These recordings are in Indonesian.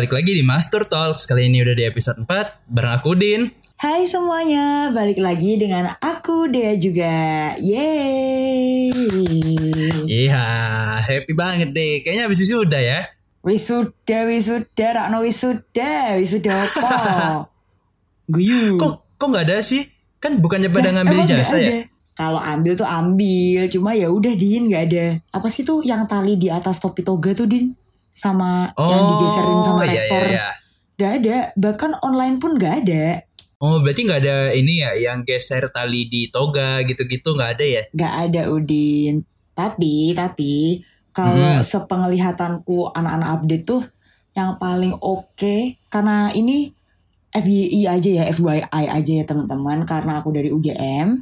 Balik lagi di Master Talks. Kali ini udah di episode 4 bareng aku Din. Hai semuanya, balik lagi dengan aku Dea juga. Yeay. Iya, happy banget deh. Kayaknya habis wisuda ya. Wisuda, wisuda, rakno wisuda, wisuda apa? Guyu. Kok kok nggak ada sih? Kan bukannya pada Lah, ngambil jasa ya? Kalau ambil tuh ambil, cuma ya udah Din nggak ada. Apa sih tuh yang tali di atas topi toga tuh Din? Sama yang digeserin sama iya, rektor. Iya, iya. Gak ada, bahkan online pun gak ada. Oh, berarti nggak ada ini ya yang geser tali di toga gitu-gitu nggak ada ya? Gak ada Udin. Tapi, tapi kalau Hmm. sepenglihatanku anak-anak update tuh yang paling oke karena ini FYI aja ya, FYI aja ya teman-teman karena aku dari UGM.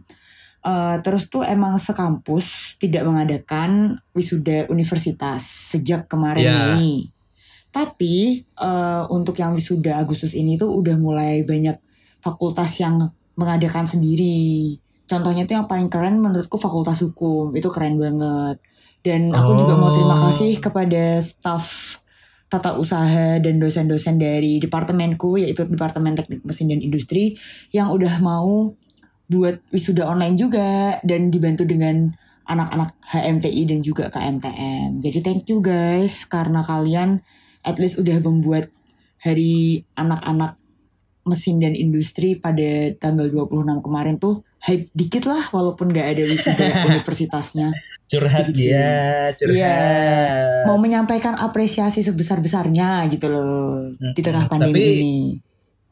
Eh, terus tuh emang sekampus tidak mengadakan wisuda universitas sejak kemarin Ya. Mei. Tapi eh, untuk yang wisuda Agustus ini tuh udah mulai banyak fakultas yang mengadakan sendiri. Contohnya tuh yang paling keren menurutku fakultas hukum itu keren banget. Dan aku juga mau terima Oh. kasih kepada staf tata usaha dan dosen-dosen dari departemenku yaitu Departemen Teknik Mesin dan Industri yang udah mau buat wisuda online juga dan dibantu dengan anak-anak HMTI dan juga KMTM. Jadi thank you guys karena kalian at least udah membuat hari anak-anak mesin dan industri pada tanggal 26 kemarin tuh hype dikit lah walaupun gak ada wisuda universitasnya. Curhat Gitu. dia, curhat. Iya. Mau menyampaikan apresiasi sebesar-besarnya gitu loh di tengah pandemi Tapi- ini.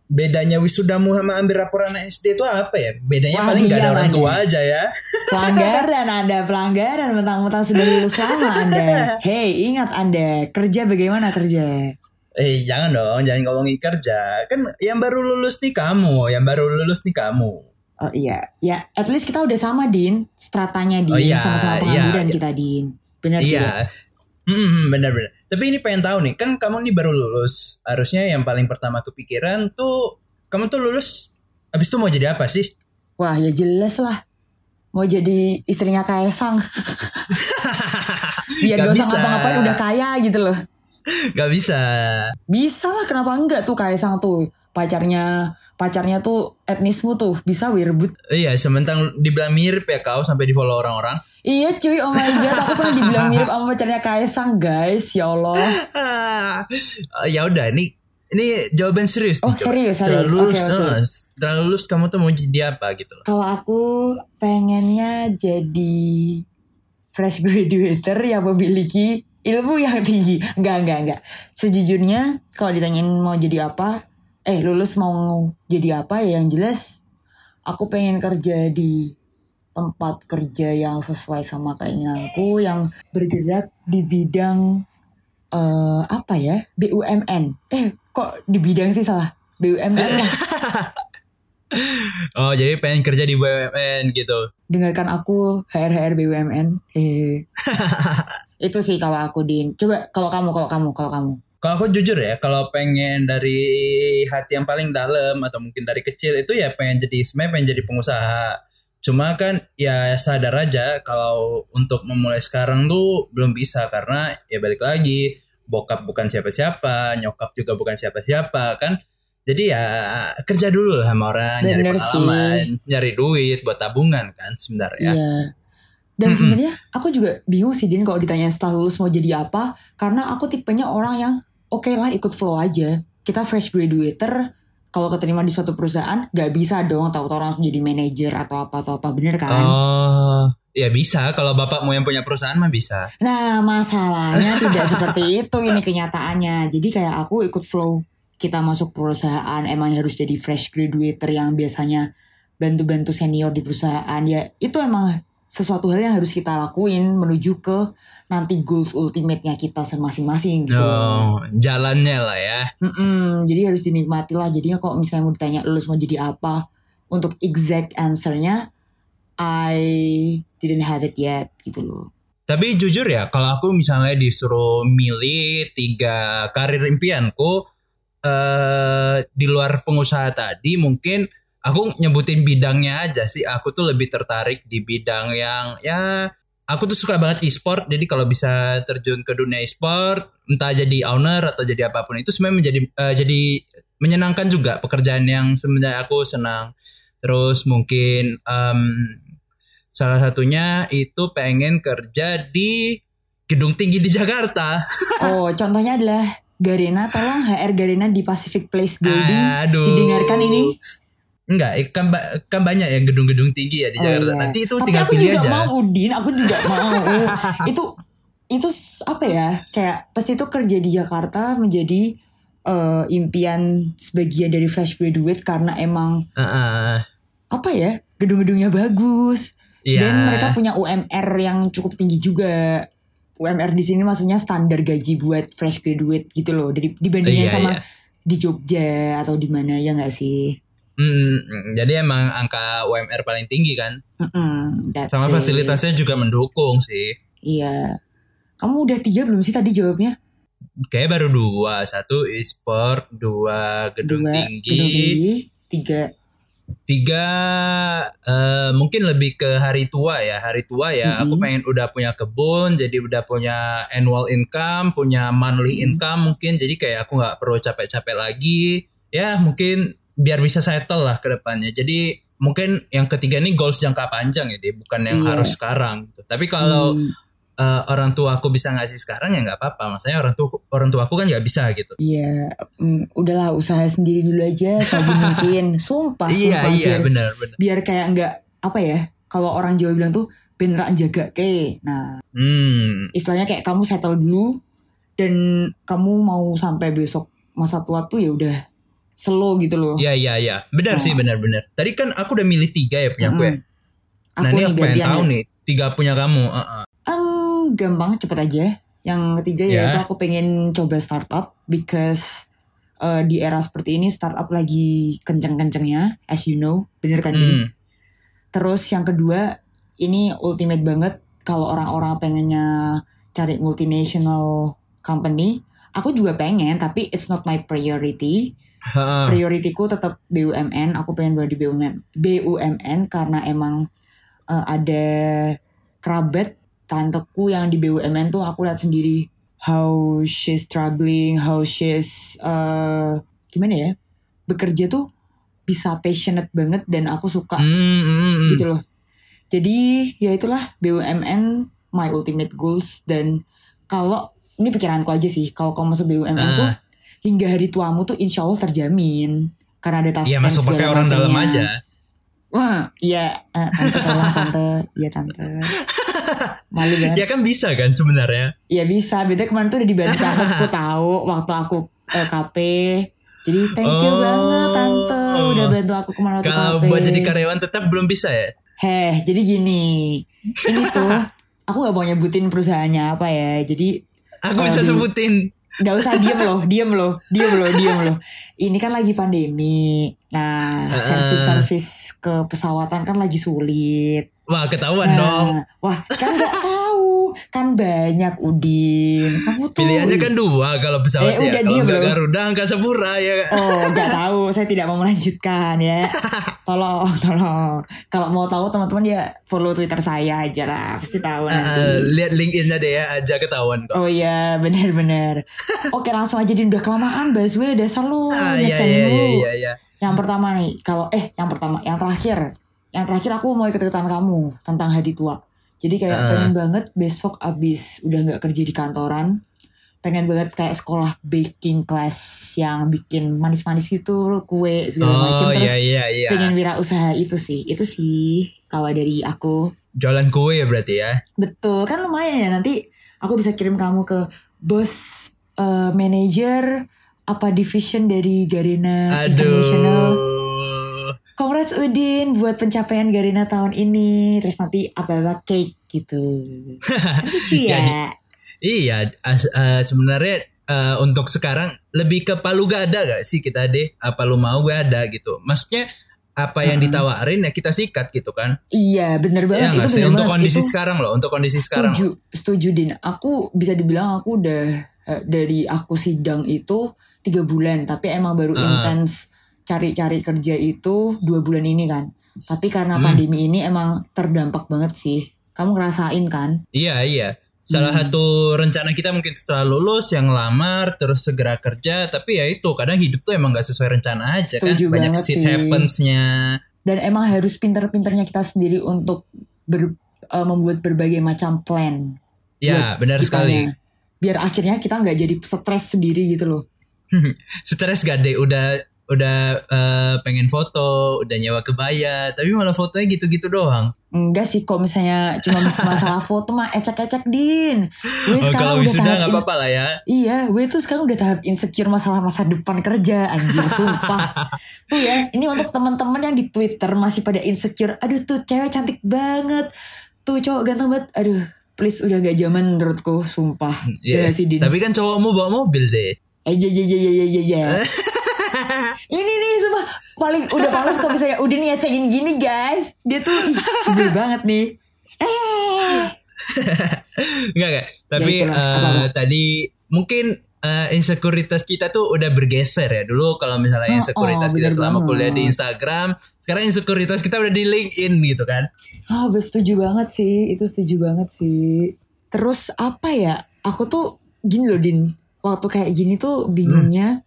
Bedanya wisudamu sama ambil laporan SD itu apa ya? Bedanya Wah, paling nggak ada orang tua aja ya. Pelanggaran Anda, pelanggaran mentang-mentang sudah lulus lama Anda. Hey, ingat Anda, kerja bagaimana kerja? Eh jangan dong, jangan ngomongin kerja. Kan yang baru lulus nih kamu, yang baru lulus nih kamu. Oh iya, ya at least kita udah sama Din, stratanya Din, Oh iya, sama-sama pengangguran iya. kita Din. Benar? Iya. Hmm, benar-benar. Tapi ini pengen tahu nih, kan kamu nih baru lulus. Harusnya yang paling pertama kepikiran tuh, kamu tuh lulus, habis itu mau jadi apa sih? Wah ya jelas lah, mau jadi istrinya Kaisang. Biar Gak gak usah ngapa-ngapain udah kaya gitu loh. Gak bisa. Bisa lah kenapa enggak tuh Kaisang tuh pacarnya pacarnya tuh etnismu tuh bisa wirbut. Iya, sementara dibilang mirip ya kau sampai di follow orang-orang. Iya cuy oh my god aku pernah dibilang mirip sama pacarnya Kaisang guys ya Allah. Ah, ya udah, ini ini jawaban serius. Oh, coba. serius, Setelah serius. lulus, Oke, oke. eh, setelah lulus kamu tuh mau jadi apa gitu loh. Kalau aku pengennya jadi fresh graduator yang memiliki ilmu yang tinggi. Enggak, enggak, enggak. Sejujurnya kalau ditanyain mau jadi apa, eh lulus mau jadi apa ya yang jelas aku pengen kerja di tempat kerja yang sesuai sama keinginanku yang bergerak di bidang eh apa ya? BUMN. Eh, kok di bidang sih salah? BUMN lah. Oh, jadi pengen kerja di BUMN gitu. dengarkan aku HR HR BUMN. Eh. itu sih kalau aku Din. Coba kalau kamu kalau kamu kalau kamu. Kalau aku jujur ya, kalau pengen dari hati yang paling dalam atau mungkin dari kecil itu ya pengen jadi sebenarnya pengen jadi pengusaha. Cuma kan ya sadar aja kalau untuk memulai sekarang tuh belum bisa karena ya balik lagi bokap bukan siapa-siapa, nyokap juga bukan siapa-siapa kan. Jadi ya kerja dulu lah sama orang, nyari Bener pengalaman, nyari duit buat tabungan kan sebenarnya. Iya. Dan sebenarnya aku juga bingung sih Din kalau ditanya setelah lulus mau jadi apa karena aku tipenya orang yang oke lah ikut flow aja. Kita fresh graduator kalau keterima di suatu perusahaan gak bisa dong tahu-tahu langsung jadi manajer atau apa atau apa bener kan? Oh, ya bisa kalau bapakmu yang punya perusahaan mah bisa. Nah masalahnya tidak seperti itu ini kenyataannya. Jadi kayak aku ikut flow. Kita masuk perusahaan emang harus jadi fresh graduator yang biasanya bantu-bantu senior di perusahaan. Ya itu emang sesuatu hal yang harus kita lakuin menuju ke nanti goals ultimate-nya kita masing-masing gitu. Oh, jalannya lah ya. Mm-mm, jadi harus dinikmati lah. Jadinya kalau misalnya mau ditanya lulus mau jadi apa, untuk exact answer-nya I didn't have it yet gitu loh. Tapi jujur ya, kalau aku misalnya disuruh milih tiga karir impianku eh di luar pengusaha tadi, mungkin aku nyebutin bidangnya aja sih. Aku tuh lebih tertarik di bidang yang ya aku tuh suka banget e-sport jadi kalau bisa terjun ke dunia e-sport entah jadi owner atau jadi apa pun itu sebenarnya menjadi eh, jadi menyenangkan juga pekerjaan yang sebenarnya aku senang terus mungkin em, salah satunya itu pengen kerja di gedung tinggi di Jakarta Oh, contohnya adalah Garena, tolong HR Garena di Pacific Place Building Aduh. didengarkan ini. Enggak eh, kan, ba- kan banyak ya gedung-gedung tinggi ya di Oh, Jakarta iya. nanti itu Tapi tinggal aku pilih juga aja mau Udin, aku juga mau. itu itu apa ya? Kayak pasti itu kerja di Jakarta menjadi eh, impian sebagian dari fresh graduate karena emang Heeh. apa ya? Gedung-gedungnya bagus. Iya. Dan mereka punya UMR yang cukup tinggi juga. UMR di sini maksudnya standar gaji buat fresh graduate gitu loh. Dari dibandingkan Iya, sama iya. di Jogja atau di mana ya nggak sih? Hmm, jadi emang angka UMR paling tinggi kan Mm-mm, that's sama it. fasilitasnya juga mendukung sih Iya. Kamu udah tiga belum sih tadi jawabnya? Kayak baru dua, satu e-sport, dua gedung Dua tinggi, gedung tinggi, tiga tiga eh, mungkin lebih ke hari tua ya. Hari tua ya, aku Mhm. pengen udah punya kebun, jadi udah punya annual income, punya monthly Mhm. income mungkin. Jadi kayak aku nggak perlu capek-capek lagi. Ya mungkin biar bisa settle lah ke depannya. Jadi mungkin yang ketiga ini goals jangka panjang ya, dia bukan yang Iya. harus sekarang. gitu. Tapi kalau Hmm, eh, orang tua aku bisa ngasih sekarang ya nggak apa-apa. Maksudnya orang tua orang tua aku kan nggak bisa gitu. Iya, mm, udahlah usaha sendiri dulu aja selagi mungkin. Sumpah, iya sumpah iya biar, benar benar. biar kayak nggak apa ya? Kalau orang Jawa bilang tuh beneran jaga ke. Nah, Hmm. istilahnya kayak kamu settle dulu dan kamu mau sampai besok masa tua tuh ya udah slow gitu loh. Iya iya iya. Benar sih benar benar. Tadi kan aku udah milih tiga ya punya aku ya. Mm-mm. Nah ini aku pengen tahu ya. nih tiga punya kamu. Uh-uh. Em, gampang cepet aja. Yang ketiga Ya. yaitu aku pengen coba startup because uh, di era seperti ini startup lagi kenceng-kencengnya, as you know, bener kan? Hmm. Terus yang kedua ini ultimate banget kalau orang-orang pengennya cari multinational company. Aku juga pengen tapi it's not my priority. Prioritiku tetap BUMN. Aku pengen buat di BUMN, BUMN karena emang uh, ada kerabat tanteku yang di BUMN tuh aku lihat sendiri how she's struggling, how she's uh, gimana ya bekerja tuh bisa passionate banget dan aku suka hmm, hmm. gitu loh. Jadi ya itulah BUMN my ultimate goals dan kalau ini pikiranku aja sih kalau kamu masuk BUMN Ah. tuh hingga hari tuamu tuh insya Allah terjamin karena ada tas Iya masuk pakai orang dalam aja. Wah, iya eh, tante tolong tante, iya tante. Malu banget. Ya kan bisa kan sebenarnya. Ya bisa, beda kemarin tuh udah dibantu aku tahu waktu aku eh, KP. Jadi thank you Oh. banget tante udah bantu aku kemarin waktu Kalau KP. buat jadi karyawan tetap belum bisa ya. Heh, jadi gini. Ini tuh aku gak mau nyebutin perusahaannya apa ya. Jadi Aku bisa di- sebutin. Gak usah diem loh, diem loh, diem loh, diem loh. Ini kan lagi pandemi. Nah, servis-servis ke pesawatan kan lagi sulit. Wah ketahuan dong. Nah, wah kan nggak tahu, kan banyak Udin. Kamu tuh. Pilihannya kan dua kalau pesawat Eh, ya. udah, Kalau nggak. Garuda, angkasa pura ya. Oh, nggak tahu. Saya tidak mau melanjutkan ya. Tolong, tolong. Kalau mau tahu teman-teman ya follow Twitter saya aja lah. Pasti tahu nanti. Eh, lihat LinkedIn-nya deh ya, aja ketahuan kok. Oh iya, benar-benar. Oke, langsung aja Din. Udah kelamaan bahas gue dasar lu. ah, iya, iya, iya, iya, iya. Yang pertama nih, kalau eh yang pertama, yang terakhir. Yang terakhir aku mau ikut-ikutan kamu tentang hari tua. Jadi kayak Ah. pengen banget besok abis udah nggak kerja di kantoran. Pengen banget kayak sekolah baking class yang bikin manis-manis gitu, kue segala Oh macam. Terus iya, iya, iya. pengen wirausaha itu sih. Itu sih kalau dari aku. Jualan kue ya berarti ya. Betul, kan lumayan ya nanti aku bisa kirim kamu ke bos eh, manager apa division dari Garena International. Congrats Udin buat pencapaian Garena tahun ini. Terus nanti apa cake gitu. Kan Lucu ya. Iya, as- eh, sebenarnya eh, untuk sekarang lebih ke palu gak ada gak sih kita deh? Apa lu mau gue ada gitu. Maksudnya apa yang Heeh. ditawarin ya kita sikat gitu kan? Iya bener Ya banget nggak itu bener Untuk banget. kondisi itu sekarang loh, untuk kondisi sekarang. setuju setuju Din. Aku bisa dibilang aku udah eh, dari aku sidang itu tiga bulan. Tapi emang baru Ah. intens cari-cari kerja itu dua bulan ini kan. Tapi karena Hmm. pandemi ini emang terdampak banget sih. kamu ngerasain kan Iya iya. Salah Hmm. satu rencana kita mungkin setelah lulus yang lamar terus segera kerja tapi ya itu kadang hidup tuh emang gak sesuai rencana aja Setuju kan banyak shit happens-nya. dan emang harus pinter-pinternya kita sendiri untuk ber- eh, membuat berbagai macam plan Ya buat benar kitanya. sekali. biar akhirnya kita nggak jadi stres sendiri gitu loh Stres gak deh udah udah eh, pengen foto, udah nyewa kebaya, tapi malah fotonya gitu-gitu doang. enggak sih kok misalnya cuma masalah foto mah ecek-ecek din gue Oh, kalau sekarang udah wisuda tahap apa-apa lah ya. Iya, gue tuh sekarang udah tahap insecure masalah masa depan kerja, anjir sumpah. tuh ya, ini untuk teman-teman yang di Twitter masih pada insecure. Aduh tuh cewek cantik banget. Tuh cowok ganteng banget. Aduh, please udah gak zaman menurutku, sumpah. Iya. Ya sih, Din. Tapi kan cowokmu bawa mobil deh. Eh, ya, ya, ya, ya, ya, ya. ini nih, sumpah. Paling udah males kalau misalnya Udin ngecengin gini, guys. Dia tuh, ih, sebel banget nih. Eh. Enggak enggak. Tapi Ya, itulah. eh, Apa-apa? tadi mungkin eh, insekuritas kita tuh udah bergeser ya. Dulu kalau misalnya Oh, insekuritas oh, kita bener selama banget. kuliah di Instagram, sekarang insekuritas kita udah di LinkedIn gitu kan. Oh, gue setuju banget sih. Itu setuju banget sih. Terus apa ya? Aku tuh gini loh, Din. Waktu kayak gini tuh bingungnya.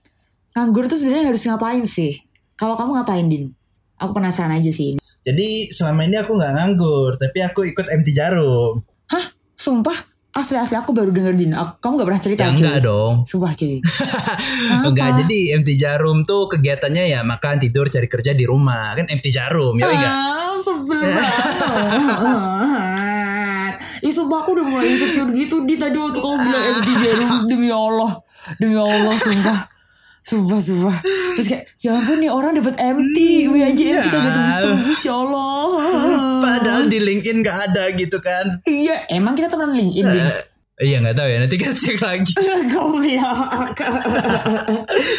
Nganggur tuh sebenarnya harus ngapain sih? Kalau kamu ngapain, Din? Aku penasaran aja sih. Jadi selama ini aku nggak nganggur, tapi aku ikut MT Jarum. Hah? Sumpah? Asli-asli aku baru denger, Din. Aku, kamu gak pernah cerita, Ya cuy? enggak dong. Sumpah, cuy. Enggak, jadi MT Jarum tuh kegiatannya ya makan, tidur, cari kerja di rumah. Kan MT Jarum, yoi enggak? Ah, sebel banget. Ih sumpah aku udah mulai insecure gitu di tadi waktu kamu bilang MT jarum demi Allah. Demi Allah sumpah. Sumpah sumpah. Terus kayak ya ampun nih orang dapat MT. Gue aja MT kagak tembus-tembus ya Allah. Padahal di LinkedIn nggak ada gitu kan. Iya emang kita teman LinkedIn Din. Iya nggak tahu ya, nanti kita cek lagi. Goblok.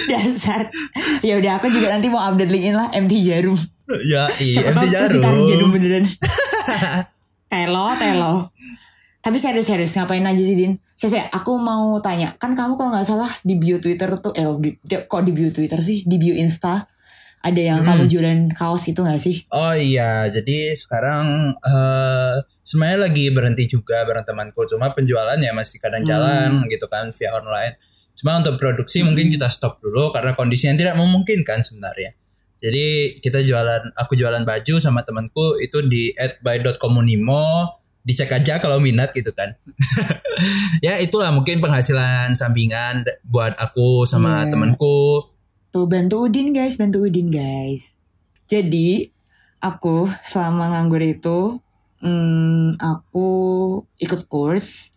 Dasar. Ya udah aku juga nanti mau update LinkedIn lah MT jarum. ya, iya Siapa MT jarum Jarum. beneran. telo, telo. Tapi serius-serius ngapain aja sih Din? Saya, aku mau tanya. Kan kamu kalau nggak salah di bio Twitter tuh, eh di, di- kok di bio Twitter sih? Di bio Insta. Ada yang kamu jualan kaos itu gak sih? Oh iya, jadi sekarang eh sebenarnya lagi berhenti juga bareng temanku. Cuma penjualannya masih kadang jalan gitu kan via online. Cuma untuk produksi mungkin kita stop dulu karena kondisinya tidak memungkinkan sebenarnya. Jadi kita jualan, aku jualan baju sama temanku itu di @by.comunimo. Dicek aja kalau minat gitu kan. ya itulah mungkin penghasilan sampingan buat aku sama Iya. temanku. Tuh bantu Udin guys, bantu Udin guys. Jadi aku selama nganggur itu, hmm, aku ikut course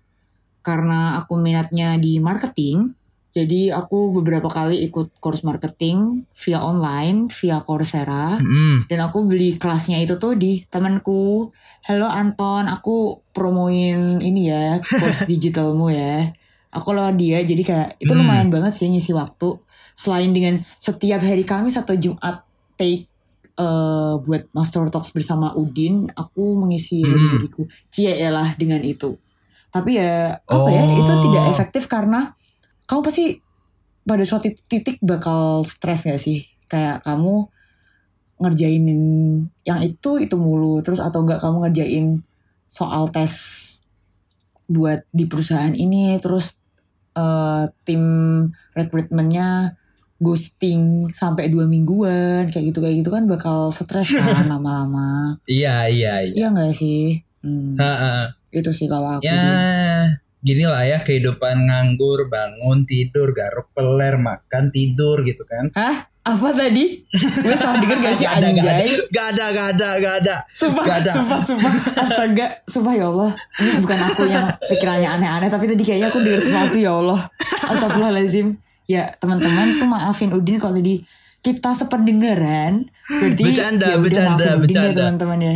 karena aku minatnya di marketing. Jadi aku beberapa kali ikut course marketing via online, via Coursera. Mm. Dan aku beli kelasnya itu tuh di temanku. Halo Anton, aku promoin ini ya, course digitalmu ya. Aku lewat dia, jadi kayak itu Hmm. lumayan banget sih ngisi waktu. Selain dengan setiap hari Kamis atau Jumat take eh, buat Master Talks bersama Udin, aku mengisi Hmm. hari-hariku. Cie lah dengan itu. Tapi ya apa ya, Oh. itu tidak efektif karena kamu pasti pada suatu titik bakal stres gak sih? Kayak kamu ngerjainin yang itu itu mulu terus atau enggak kamu ngerjain soal tes buat di perusahaan ini terus eh, tim rekrutmennya ghosting sampai dua mingguan kayak gitu kayak gitu kan bakal stres kan lama-lama Iya iya iya. iya nggak sih Hmm, Ha-ha. itu sih kalau aku Ya. Gini lah ya kehidupan nganggur, bangun, tidur, garuk peler, makan, tidur gitu kan. hah apa tadi gue salah denger gak sih Gak ada, anjay gak ada, gak ada, gak ada. Sumpah, Gak ada. sumpah, sumpah. Astaga, sumpah ya Allah. Ini bukan aku yang pikirannya aneh-aneh, tapi tadi kayaknya aku dengar sesuatu ya Allah. Astagfirullahaladzim. Ya teman-teman tuh maafin Udin kalau tadi kita sependengaran. Berarti Bercanda, ya bercanda, bercanda. teman-teman ya.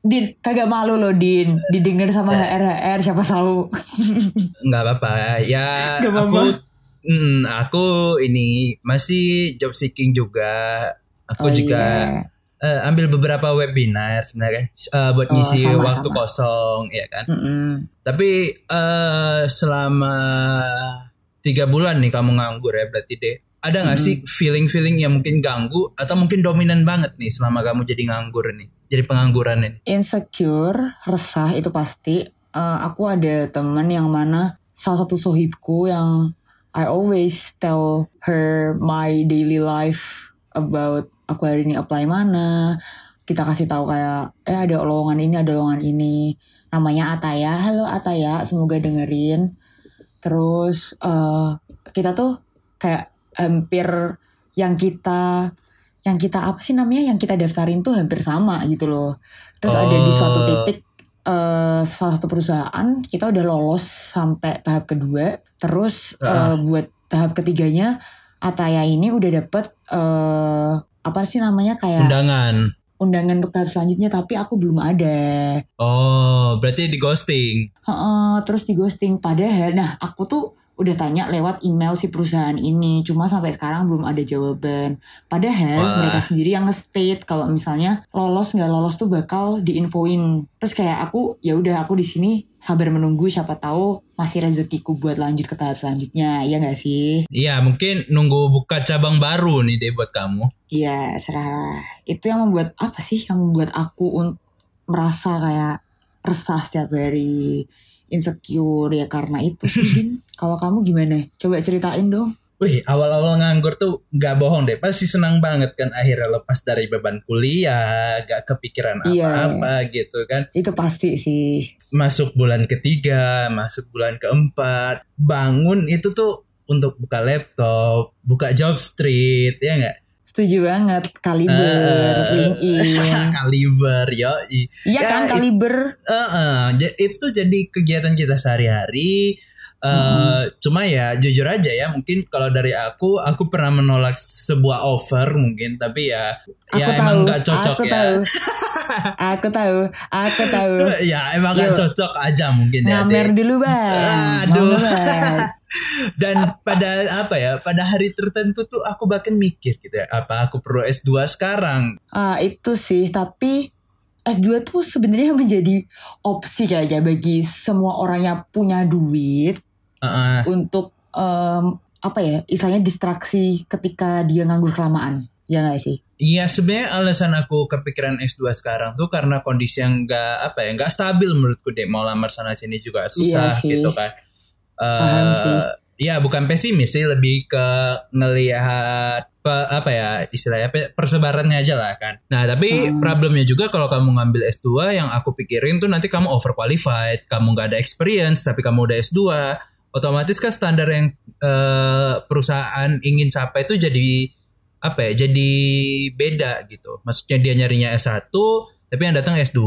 Din, kagak malu loh Din. Didengar sama HR-HR siapa tahu. Nggak apa-apa. Ya, Nggak aku, apa-apa. mm, aku ini masih job seeking juga. Aku Oh, juga iya. eh, ambil beberapa webinar sebenarnya eh, buat Oh, ngisi sama, waktu sama. kosong, ya kan. Mm-mm. Tapi eh selama tiga bulan nih kamu nganggur ya berarti deh. Ada nggak sih feeling-feeling yang mungkin ganggu atau mungkin dominan banget nih selama kamu jadi nganggur nih, jadi pengangguran ini? Insecure, resah itu pasti. Eh, aku ada temen yang mana salah satu sohibku yang I always tell her my daily life about aku hari ini apply mana. Kita kasih tahu kayak eh ada lowongan ini, ada lowongan ini. Namanya Ataya. Halo Ataya, semoga dengerin. Terus eh kita tuh kayak hampir yang kita yang kita apa sih namanya yang kita daftarin tuh hampir sama gitu loh. Terus ada di suatu Oh. titik eh salah satu perusahaan kita udah lolos sampai tahap kedua. Terus Ah. eh, buat tahap ketiganya Ataya ini udah dapet eh apa sih namanya kayak Undangan. undangan untuk tahap selanjutnya tapi aku belum ada. Oh, berarti di ghosting. Heeh, terus di ghosting padahal nah aku tuh udah tanya lewat email si perusahaan ini. Cuma sampai sekarang belum ada jawaban. Padahal Wah. mereka sendiri yang nge-state kalau misalnya lolos nggak lolos tuh bakal diinfoin. Terus kayak aku ya udah aku di sini sabar menunggu siapa tahu masih rezekiku buat lanjut ke tahap selanjutnya. Ya nggak sih? Iya, mungkin nunggu buka cabang baru nih deh buat kamu. Iya serah itu yang membuat apa sih yang membuat aku un- merasa kayak resah setiap hari insecure ya karena itu sih Din kalau kamu gimana coba ceritain dong Wih, awal-awal nganggur tuh nggak bohong deh. Pasti senang banget kan akhirnya lepas dari beban kuliah, gak kepikiran Iya. apa-apa gitu kan. itu pasti sih Masuk bulan ketiga, masuk bulan keempat, bangun itu tuh untuk buka laptop, buka job street, ya nggak? Setuju banget kaliber Eh. LinkedIn Kaliber, yo. iya Ya, kan it- kaliber itu tuh jadi kegiatan kita sehari-hari. Eh, Cuma ya jujur aja ya mungkin kalau dari aku aku pernah menolak sebuah offer mungkin tapi ya aku ya tahu emang nggak cocok aku ya tahu aku tahu aku tahu ya emang nggak Yuk. cocok aja mungkin ya ngamer dulu bang Aduh. Banget. dan pada apa ya pada hari tertentu tuh aku bahkan mikir gitu ya apa aku perlu S2 sekarang Ah itu sih tapi S2 tuh sebenarnya menjadi opsi kayaknya bagi semua orang yang punya duit Heeh. untuk em, apa ya istilahnya distraksi ketika dia nganggur kelamaan ya nggak sih Iya sebenarnya alasan aku kepikiran S2 sekarang tuh karena kondisi yang nggak apa ya nggak stabil menurutku deh mau lamar sana sini juga susah Iya sih. gitu kan. Eh, Paham sih. Ya bukan pesimis sih lebih ke ngelihat pe- apa ya istilahnya pe- persebarannya aja lah kan. Nah tapi Hmm. problemnya juga kalau kamu ngambil S2 yang aku pikirin tuh nanti kamu overqualified, kamu nggak ada experience tapi kamu udah S2, otomatis kan standar yang eh, perusahaan ingin capai itu jadi apa ya jadi beda gitu. Maksudnya dia nyarinya S1 tapi yang datang S2.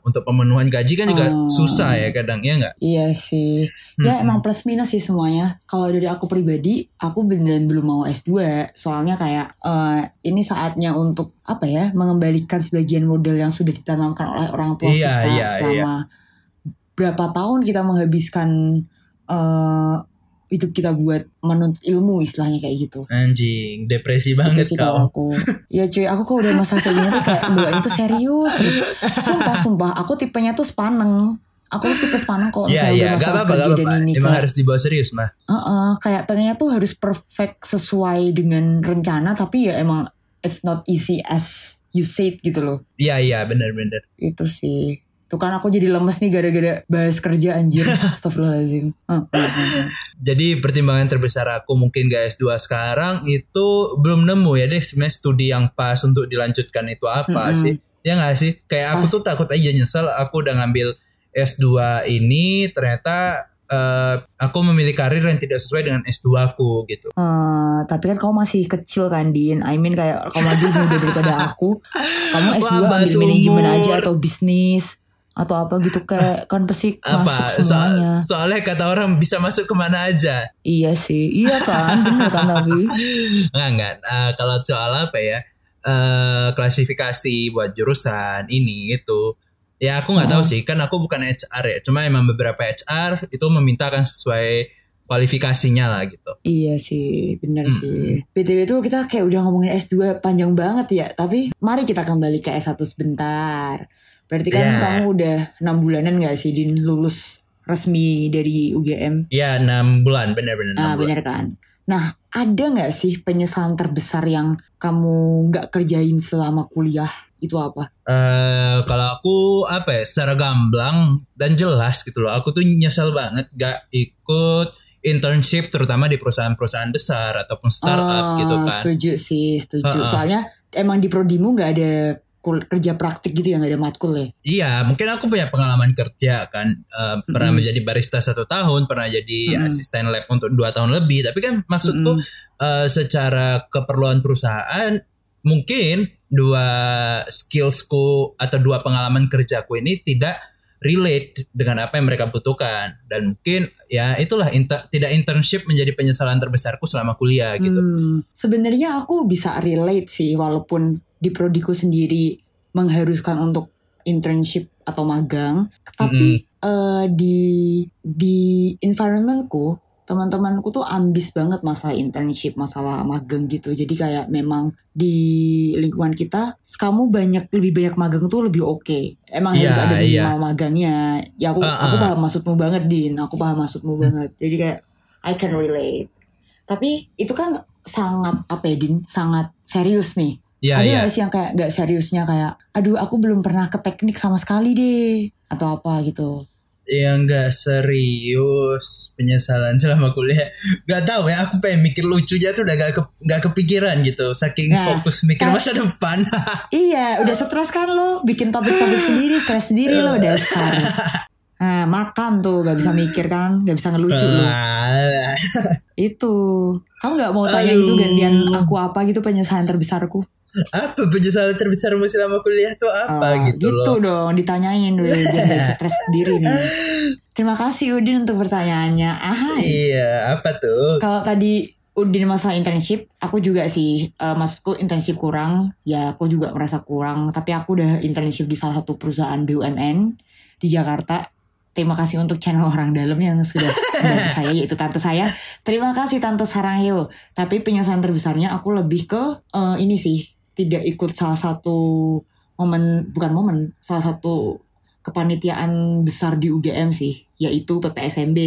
Untuk pemenuhan gaji kan juga Oh. susah ya kadang ya nggak? iya sih ya Mm-mm. emang plus minus sih semuanya kalau dari aku pribadi aku beneran belum mau S2 soalnya kayak eh, ini saatnya untuk apa ya mengembalikan sebagian modal yang sudah ditanamkan oleh orang tua Iya, kita iya, selama berapa tahun kita menghabiskan eh, hidup kita buat menuntut ilmu istilahnya kayak gitu. Anjing, depresi itu banget sih kalau kau. aku. Ya cuy aku kalau udah masalah kayak gini tuh kayak bawain tuh serius. Terus sumpah sumpah aku tipenya tuh sepaneng. Aku tuh tipe sepaneng kalau Iya misalnya iya, udah masalah kerja dan ini Emang kayak harus dibawa serius mah. Heeh, kayak pengennya tuh harus perfect sesuai dengan rencana tapi ya emang it's not easy as you said gitu loh. Iya iya, benar-benar. itu sih tuh kan aku jadi lemes nih gara-gara bahas kerja anjir Astagfirullahaladzim Heeh, heeh. Jadi pertimbangan terbesar aku mungkin gak S2 sekarang itu belum nemu ya deh sebenarnya studi yang pas untuk dilanjutkan itu apa Mm-mm. sih? Ya gak sih? Kayak aku Pas. tuh takut aja nyesel aku udah ngambil S2 ini ternyata eh, aku memilih karir yang tidak sesuai dengan S2 aku gitu. Eh, tapi kan kamu masih kecil kan Din I mean kayak kamu lebih muda daripada aku Kamu S2 Wah, ambil manajemen aja atau bisnis Atau apa gitu kayak Kan pasti Apa? masuk So- semuanya soalnya kata orang bisa masuk ke mana aja. Iya sih Iya kan bener kan tapi Enggak enggak. Eh, kalau soal apa ya? eh klasifikasi buat jurusan ini itu. Ya aku nggak tahu Oh. sih, kan aku bukan HR ya. Cuma emang beberapa HR itu meminta kan sesuai kualifikasinya lah gitu. Iya sih bener Mm-mm. sih BTW itu kita kayak udah ngomongin S2 panjang banget ya Tapi mari kita kembali ke S1 sebentar Berarti kan Ya. kamu udah 6 bulanan gak sih Din lulus resmi dari UGM Ya enam bulan, benar-benar enam Nah bulan. bener kan Nah, ada nggak sih penyesalan terbesar yang kamu nggak kerjain selama kuliah? Itu apa? Eh kalau aku apa ya secara gamblang dan jelas gitu loh. Aku tuh nyesel banget gak ikut internship terutama di perusahaan-perusahaan besar ataupun startup Oh, gitu kan. Setuju sih, setuju. Heeh. Soalnya emang di prodimu nggak ada kerja praktik gitu ya, nggak ada matkul ya. Iya, mungkin aku punya pengalaman kerja kan, Eh, pernah Mm-mm. menjadi barista satu tahun, pernah jadi Mm-mm. asisten lab untuk dua tahun lebih. Tapi kan maksudku eh, secara keperluan perusahaan, mungkin dua skillsku atau dua pengalaman kerjaku ini tidak relate dengan apa yang mereka butuhkan. Dan mungkin ya itulah inter- tidak internship menjadi penyesalan terbesarku selama kuliah gitu. Hmm, Sebenarnya aku bisa relate sih, walaupun di prodiku sendiri mengharuskan untuk internship atau magang, tapi eh, di di environmentku teman-temanku tuh ambis banget masalah internship, masalah magang gitu. Jadi kayak memang di lingkungan kita, kamu banyak lebih banyak magang tuh lebih oke. Emang Iya, harus ada iya. minimal magangnya. Ya aku Uh-uh. aku paham maksudmu banget Din, aku paham maksudmu banget. Jadi kayak I can relate. Tapi itu kan sangat apa ya Din? Sangat serius nih. Iya, ada nggak sih yang kayak nggak seriusnya kayak, aduh aku belum pernah ke teknik sama sekali deh, atau apa gitu. yang nggak serius penyesalan selama kuliah nggak tahu ya aku pengen mikir lucunya tuh udah gak, ke, nggak kepikiran gitu saking Nah, fokus mikir kan- masa depan Iya, udah stres kan lo, bikin topik-topik sendiri, stres sendiri lo dasar. Nah, makan tuh gak bisa mikir kan, gak bisa ngelucu lo. Ah, Itu, kamu nggak mau tanya Aduh. gitu gantian aku apa gitu penyesalan terbesarku? Apa penyesalan terbesarmu selama kuliah tuh apa Oh, gitu, loh dong, ditanyain dulu stres sendiri nih. Terima kasih Udin untuk pertanyaannya. Ahai. iya apa tuh Kalau tadi Udin masalah internship, aku juga sih eh, maksudku internship kurang, ya aku juga merasa kurang. Tapi aku udah internship di salah satu perusahaan BUMN di Jakarta. Terima kasih untuk channel orang dalam yang sudah membantu saya yaitu tante saya. Terima kasih tante Sarangheyo. Tapi penyesalan terbesarnya aku lebih ke eh, ini sih tidak ikut salah satu momen bukan momen salah satu kepanitiaan besar di UGM sih yaitu PPSMB.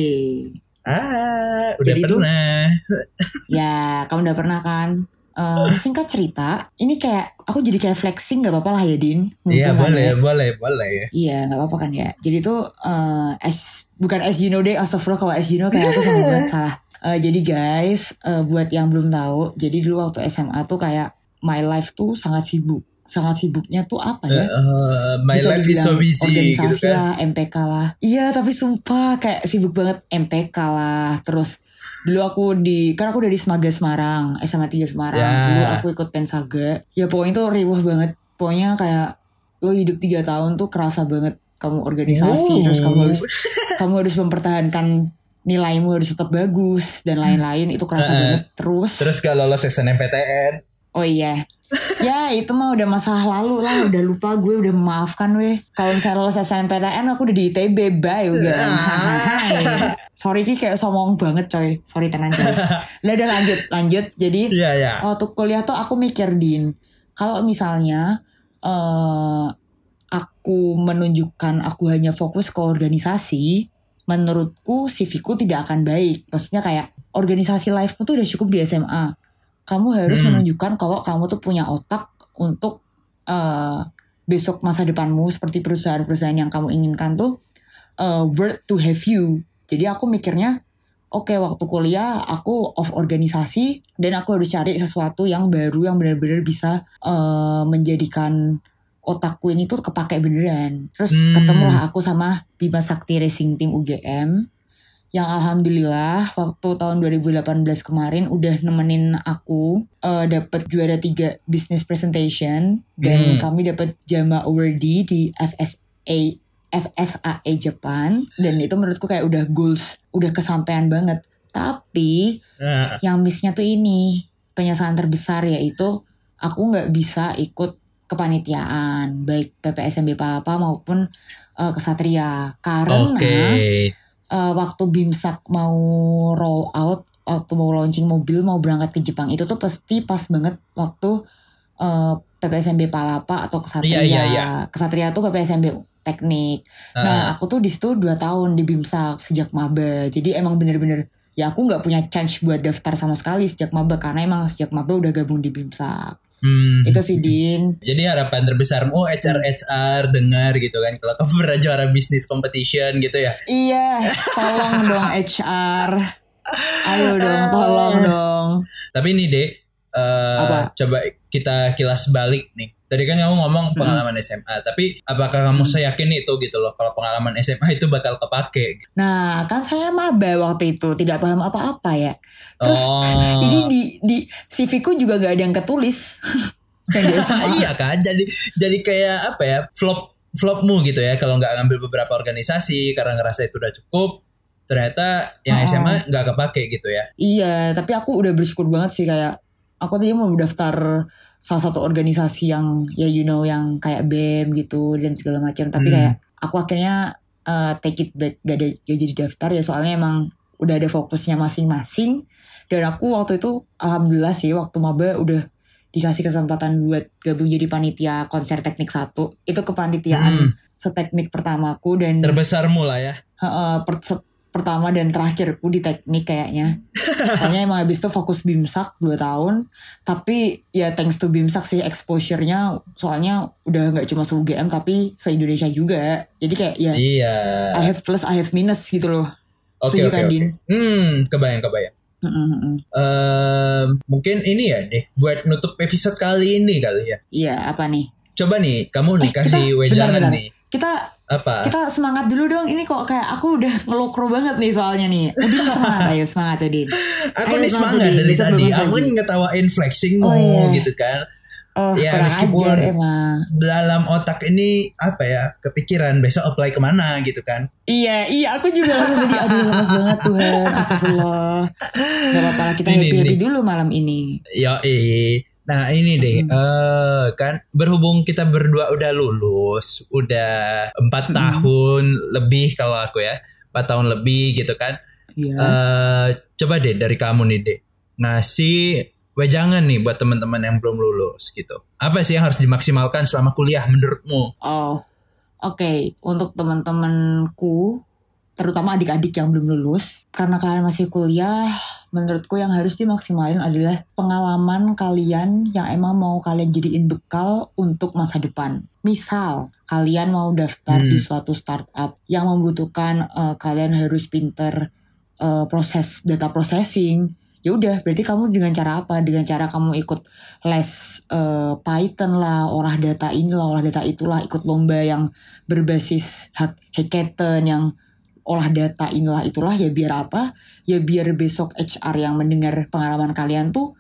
ah udah Jadi tuh- pernah Ya, kamu udah pernah kan? Eh, singkat cerita, ini kayak aku jadi kayak flexing nggak apa-apa lah ya Din. iya boleh ya. boleh boleh Iya, nggak apa-apa kan ya. Jadi tuh eh as bukan as you know deh, astagfirullah kalau as you know kayak aku sama banget salah. Eh, jadi guys, eh, buat yang belum tahu, jadi dulu waktu SMA tuh kayak my life tuh sangat sibuk. Sangat sibuknya tuh apa ya? Eh, my Bisa life is so busy gitu organisasi kan lah, MPK lah. Iya, tapi sumpah kayak sibuk banget MPK lah. Terus dulu aku di kan aku udah di Semaga Semarang, SMA 3 Semarang. Ya. Dulu aku ikut Pensaga. Ya pokoknya itu riuh banget. Pokoknya kayak lo hidup tiga tahun tuh kerasa banget kamu organisasi Oh. terus kamu harus kamu harus mempertahankan nilaimu harus tetap bagus dan lain-lain itu kerasa eh. banget terus terus gak lolos SNMPTN Oh iya. Ya itu mah udah masalah lalu lah. Udah lupa gue udah memaafkan weh Kalau misalnya lolos SNMPTN aku udah di ITB Bye udah Ah. Sorry Ki kayak somong banget coy. Sorry tenan coy. Lah udah lanjut Lanjut. Jadi iya ya waktu kuliah tuh aku mikir Din Kalau misalnya eh Aku menunjukkan Aku hanya fokus ke organisasi Menurutku CV ku tidak akan baik. Maksudnya kayak Organisasi life tuh udah cukup di SMA kamu harus Hmm. menunjukkan kalau kamu tuh punya otak untuk eh, besok masa depanmu seperti perusahaan-perusahaan yang kamu inginkan tuh eh, worth to have you. Jadi aku mikirnya, oke waktu kuliah aku off organisasi dan aku harus cari sesuatu yang baru yang benar-benar bisa eh, menjadikan otakku ini tuh kepake beneran. Terus Hmm. ketemulah aku sama Bima Sakti Racing Team UGM yang alhamdulillah waktu tahun 2018 kemarin udah nemenin aku eh dapat juara tiga business presentation. Dan Hmm. kami dapat Jama Awardee di FSA FSAE Japan. Dan itu menurutku kayak udah goals udah kesampaian banget. Tapi Nah, yang missnya tuh ini penyesalan terbesar yaitu aku nggak bisa ikut kepanitiaan baik PPSMB Palapa maupun eh, Kesatria. Karena Oke. Eh, waktu Bimsak mau roll out, waktu mau launching mobil, mau berangkat ke Jepang itu tuh pasti pas banget waktu eh, PPSMB Palapa atau Kesatria. Iya, iya, iya. Kesatria tuh PPSMB teknik. Nah, Ah. aku tuh di situ 2 tahun di Bimsak sejak maba. Jadi emang bener-bener ya aku nggak punya chance buat daftar sama sekali sejak maba karena emang sejak maba udah gabung di Bimsak. Hmm. Itu sih Din. Jadi harapan terbesarmu HR HR dengar gitu kan kalau kamu pernah juara bisnis competition gitu ya. Iya, tolong dong HR. Ayo dong, tolong dong. Tapi ini deh eh, Apa? coba kita kilas balik nih. Tadi kan kamu ngomong pengalaman SMA, tapi apakah kamu seyakin itu gitu loh kalau pengalaman SMA itu bakal kepake? Nah, kan saya maba waktu itu, tidak paham apa-apa ya. Terus Oh. ini di di CV-ku juga gak ada yang ketulis. iya kan, jadi jadi kayak apa ya flop flopmu gitu ya kalau nggak ngambil beberapa organisasi karena ngerasa itu udah cukup. Ternyata yang Oh. SMA nggak kepake gitu ya. Iya, tapi aku udah bersyukur banget sih kayak aku tadi mau daftar salah satu organisasi yang ya you know yang kayak BEM gitu dan segala macam. Tapi Hmm. kayak aku akhirnya uh, take it back gak, ada, gak jadi daftar ya soalnya emang udah ada fokusnya masing-masing. Dan aku waktu itu alhamdulillah sih waktu maba udah dikasih kesempatan buat gabung jadi panitia konser teknik satu. Itu kepanitiaan Hmm. seteknik pertamaku dan Terbesarmu lah ya. Per- se- pertama dan terakhirku di teknik kayaknya. Soalnya emang habis itu fokus BIMSAK 2 tahun. Tapi ya thanks to BIMSAK sih exposure-nya soalnya udah nggak cuma se-UGM tapi se-Indonesia juga. Jadi kayak ya Iya. I have plus, I have minus gitu loh. Oke Setuju oke kan, oke. Din? Hmm, kebayang kebayang. Ehm, mungkin ini ya deh buat nutup episode kali ini kali ya. Iya, apa nih? Coba nih kamu nih Eh, kasih kita- wejangan nih. Kita Apa? kita semangat dulu dong. Ini kok kayak aku udah ngelokro banget nih soalnya nih. Udin semangat, ayo semangat ya, Din. Aku nih semangat Udin. dari tadi. Aku ngetawain flexingmu Oh, iya. gitu kan. Oh, Ya, meskipun- ajar emang. Dalam otak ini apa ya kepikiran besok apply ke mana gitu kan. Iya, iya aku juga tadi aduh lemas banget Tuhan, astagfirullah. Gak apa-apa lah kita Ini, happy-happy ini. dulu malam ini. Yo Nah ini deh, eh kan berhubung kita berdua udah lulus, udah empat Mm-mm. tahun lebih kalau aku ya, empat tahun lebih gitu kan. Iya. eh coba deh dari kamu nih deh ngasih wejangan nih buat teman-teman yang belum lulus gitu. Apa sih yang harus dimaksimalkan selama kuliah menurutmu? Oh, oke. Untuk teman-temanku, terutama adik-adik yang belum lulus, karena kalian masih kuliah, menurutku yang harus dimaksimalin adalah pengalaman kalian yang emang mau kalian jadiin bekal untuk masa depan. Misal, kalian mau daftar Hmm. di suatu startup yang membutuhkan eh, kalian harus pinter eh, proses data processing. Ya udah, berarti kamu dengan cara apa? Dengan cara kamu ikut les eh, Python lah, olah data inilah, olah data itulah, ikut lomba yang berbasis hack- hackathon yang olah data inilah itulah ya biar apa? Ya biar besok HR yang mendengar pengalaman kalian tuh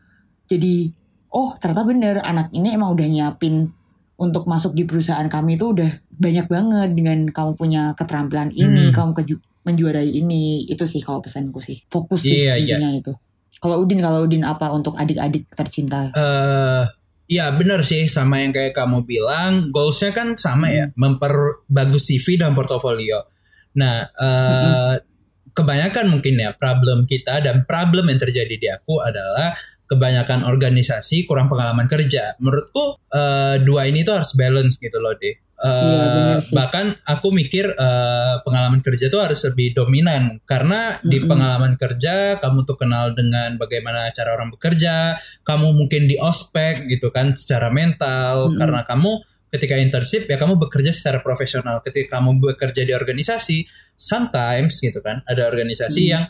jadi oh ternyata bener anak ini emang udah nyiapin untuk masuk di perusahaan kami itu udah banyak banget dengan kamu punya keterampilan ini, Hmm. kamu keju- menjuarai ini. Itu sih kalau pesanku sih. Fokus sih Iya, iya. intinya itu. Kalau Udin, kalau Udin apa untuk adik-adik tercinta? eh ya benar sih sama yang kayak kamu bilang, goalsnya kan sama ya, memperbagus CV dan portofolio. Nah, eh kebanyakan mungkin ya problem kita dan problem yang terjadi di aku adalah kebanyakan organisasi kurang pengalaman kerja. Menurutku eh, dua ini tuh harus balance gitu loh deh. Eh, Iya, bahkan aku mikir eh, pengalaman kerja tuh harus lebih dominan karena di Mm-mm. pengalaman kerja kamu tuh kenal dengan bagaimana cara orang bekerja, kamu mungkin di ospek gitu kan secara mental Mm-mm. karena kamu ketika internship ya kamu bekerja secara profesional. Ketika kamu bekerja di organisasi, sometimes gitu kan ada organisasi Mm. yang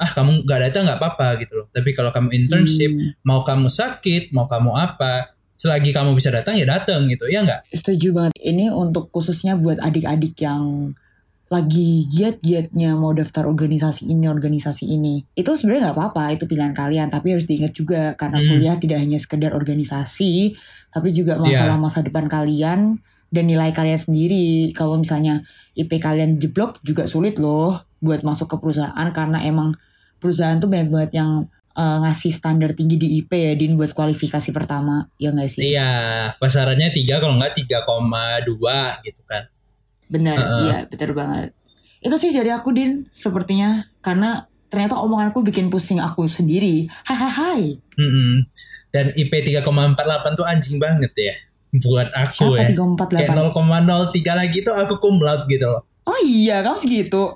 ah kamu nggak datang nggak apa-apa gitu loh. Tapi kalau kamu internship, Hmm, mau kamu sakit, mau kamu apa, selagi kamu bisa datang ya datang gitu, ya nggak? setuju banget. Ini untuk khususnya buat adik-adik yang lagi giat-giatnya mau daftar organisasi ini, organisasi ini. Itu sebenarnya nggak apa-apa, itu pilihan kalian. Tapi harus diingat juga karena Hmm. kuliah tidak hanya sekedar organisasi, tapi juga masalah Iya. masa depan kalian dan nilai kalian sendiri. Kalau misalnya IP kalian jeblok juga sulit loh buat masuk ke perusahaan karena emang perusahaan tuh banyak banget yang eh, ngasih standar tinggi di IP ya Din buat kualifikasi pertama ya nggak sih? Iya, pasarannya 3 kalau nggak 3,2 gitu kan. Benar, Heeh. iya betul banget. Itu sih dari aku Din, sepertinya karena ternyata omonganku bikin pusing aku sendiri. Hahaha. Mm-mm. Dan IP 3,48 tuh anjing banget ya buat aku Siapa ya. 348? Kayak 0,03 lagi tuh aku cum laude gitu loh. Oh iya, kamu segitu.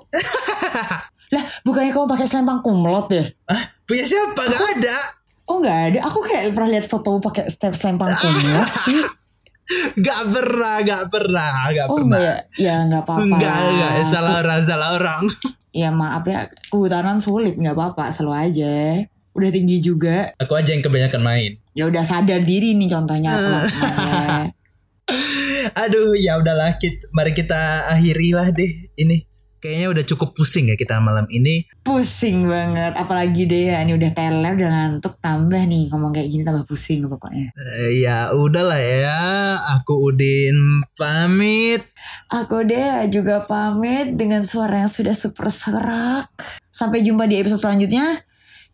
Lah, bukannya kamu pakai selempang kumlot ya? Ah, punya siapa? Gak ada. Oh nggak ada, aku kayak pernah lihat foto pakai step selempang kumlot sih. Gak pernah, gak pernah, gak Oh pernah. enggak ya, ya nggak apa-apa. Enggak, enggak, salah orang, salah orang. Ya maaf ya, kehutanan sulit nggak apa-apa, selalu aja. Udah tinggi juga, Aku aja yang kebanyakan main. ya udah sadar diri nih contohnya apa namanya. Aduh, ya udahlah, kita, mari kita akhiri lah deh ini. Kayaknya udah cukup pusing ya kita malam ini. Pusing banget, apalagi deh ya, ini udah teler, udah ngantuk, tambah nih ngomong kayak gini tambah pusing pokoknya. Eh, ya udahlah ya, aku Udin pamit. Aku deh juga pamit dengan suara yang sudah super serak. Sampai jumpa di episode selanjutnya.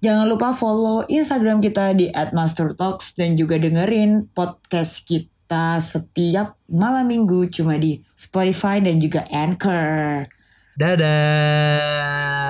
Jangan lupa follow Instagram kita di @mastertalks dan juga dengerin podcast kita setiap malam minggu cuma di Spotify dan juga Anchor. Dadah.